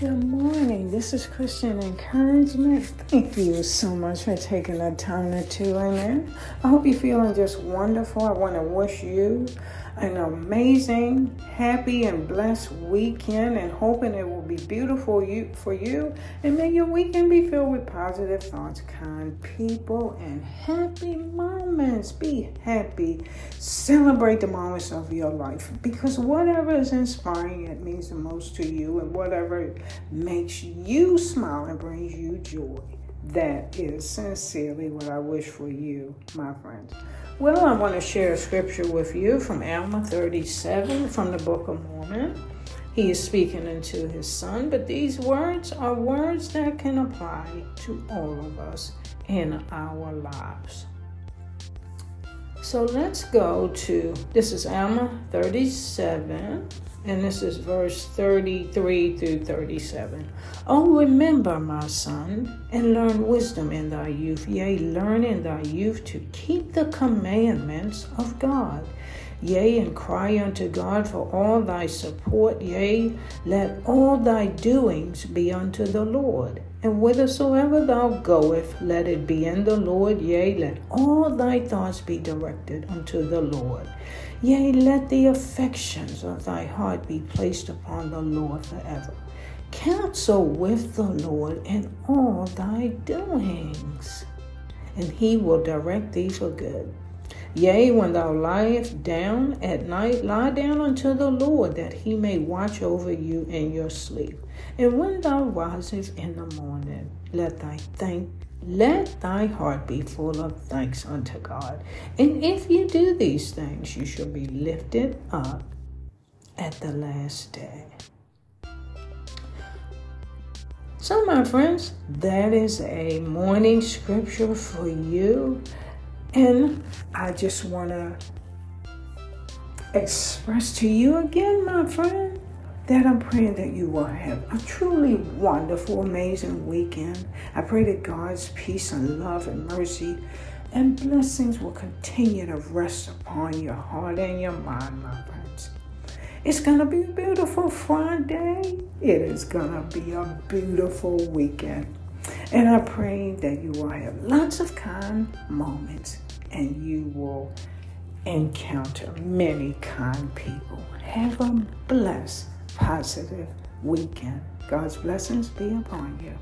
Good morning. This is Christian Encouragement. Thank you so much for taking the time to tune in. I hope you're feeling just wonderful. I want to wish you an amazing, happy, and blessed weekend and hoping it will be beautiful you, for you. And may your weekend be filled with positive thoughts, kind people, and happy moments. Be happy. Celebrate the moments of your life because whatever is inspiring, it means the most to you, and whatever makes you smile and brings you joy. That is sincerely what I wish for you, my friends. Well, I want to share a scripture with you from Alma 37 from the Book of Mormon. He is speaking into his son, but these words are words that can apply to all of us in our lives. So let's go to this is Alma 37 and this is verse 33 through 37. Oh, remember, my son, and learn wisdom in thy youth, yea, learn in thy youth to keep the commandments of God. Yea, and cry unto God for all thy support, yea, let all thy doings be unto the Lord. And whithersoever thou goest, let it be in the Lord, yea, let all thy thoughts be directed unto the Lord. Yea, let the affections of thy heart be placed upon the Lord forever. Counsel with the Lord in all thy doings, and he will direct thee for good. Yea, when thou liest down at night, lie down unto the Lord, that he may watch over you in your sleep. And when thou risest in the morning, let thy thank let thy heart be full of thanks unto God. And if you do these things, you shall be lifted up at the last day. So, my friends, that is a morning scripture for you. And I just want to express to you again, my friend, that I'm praying that you will have a truly wonderful, amazing weekend. I pray that God's peace and love and mercy and blessings will continue to rest upon your heart and your mind, my. It's going to be a beautiful Friday. It is going to be a beautiful weekend. And I pray that you will have lots of kind moments and you will encounter many kind people. Have a blessed positive weekend. God's blessings be upon you.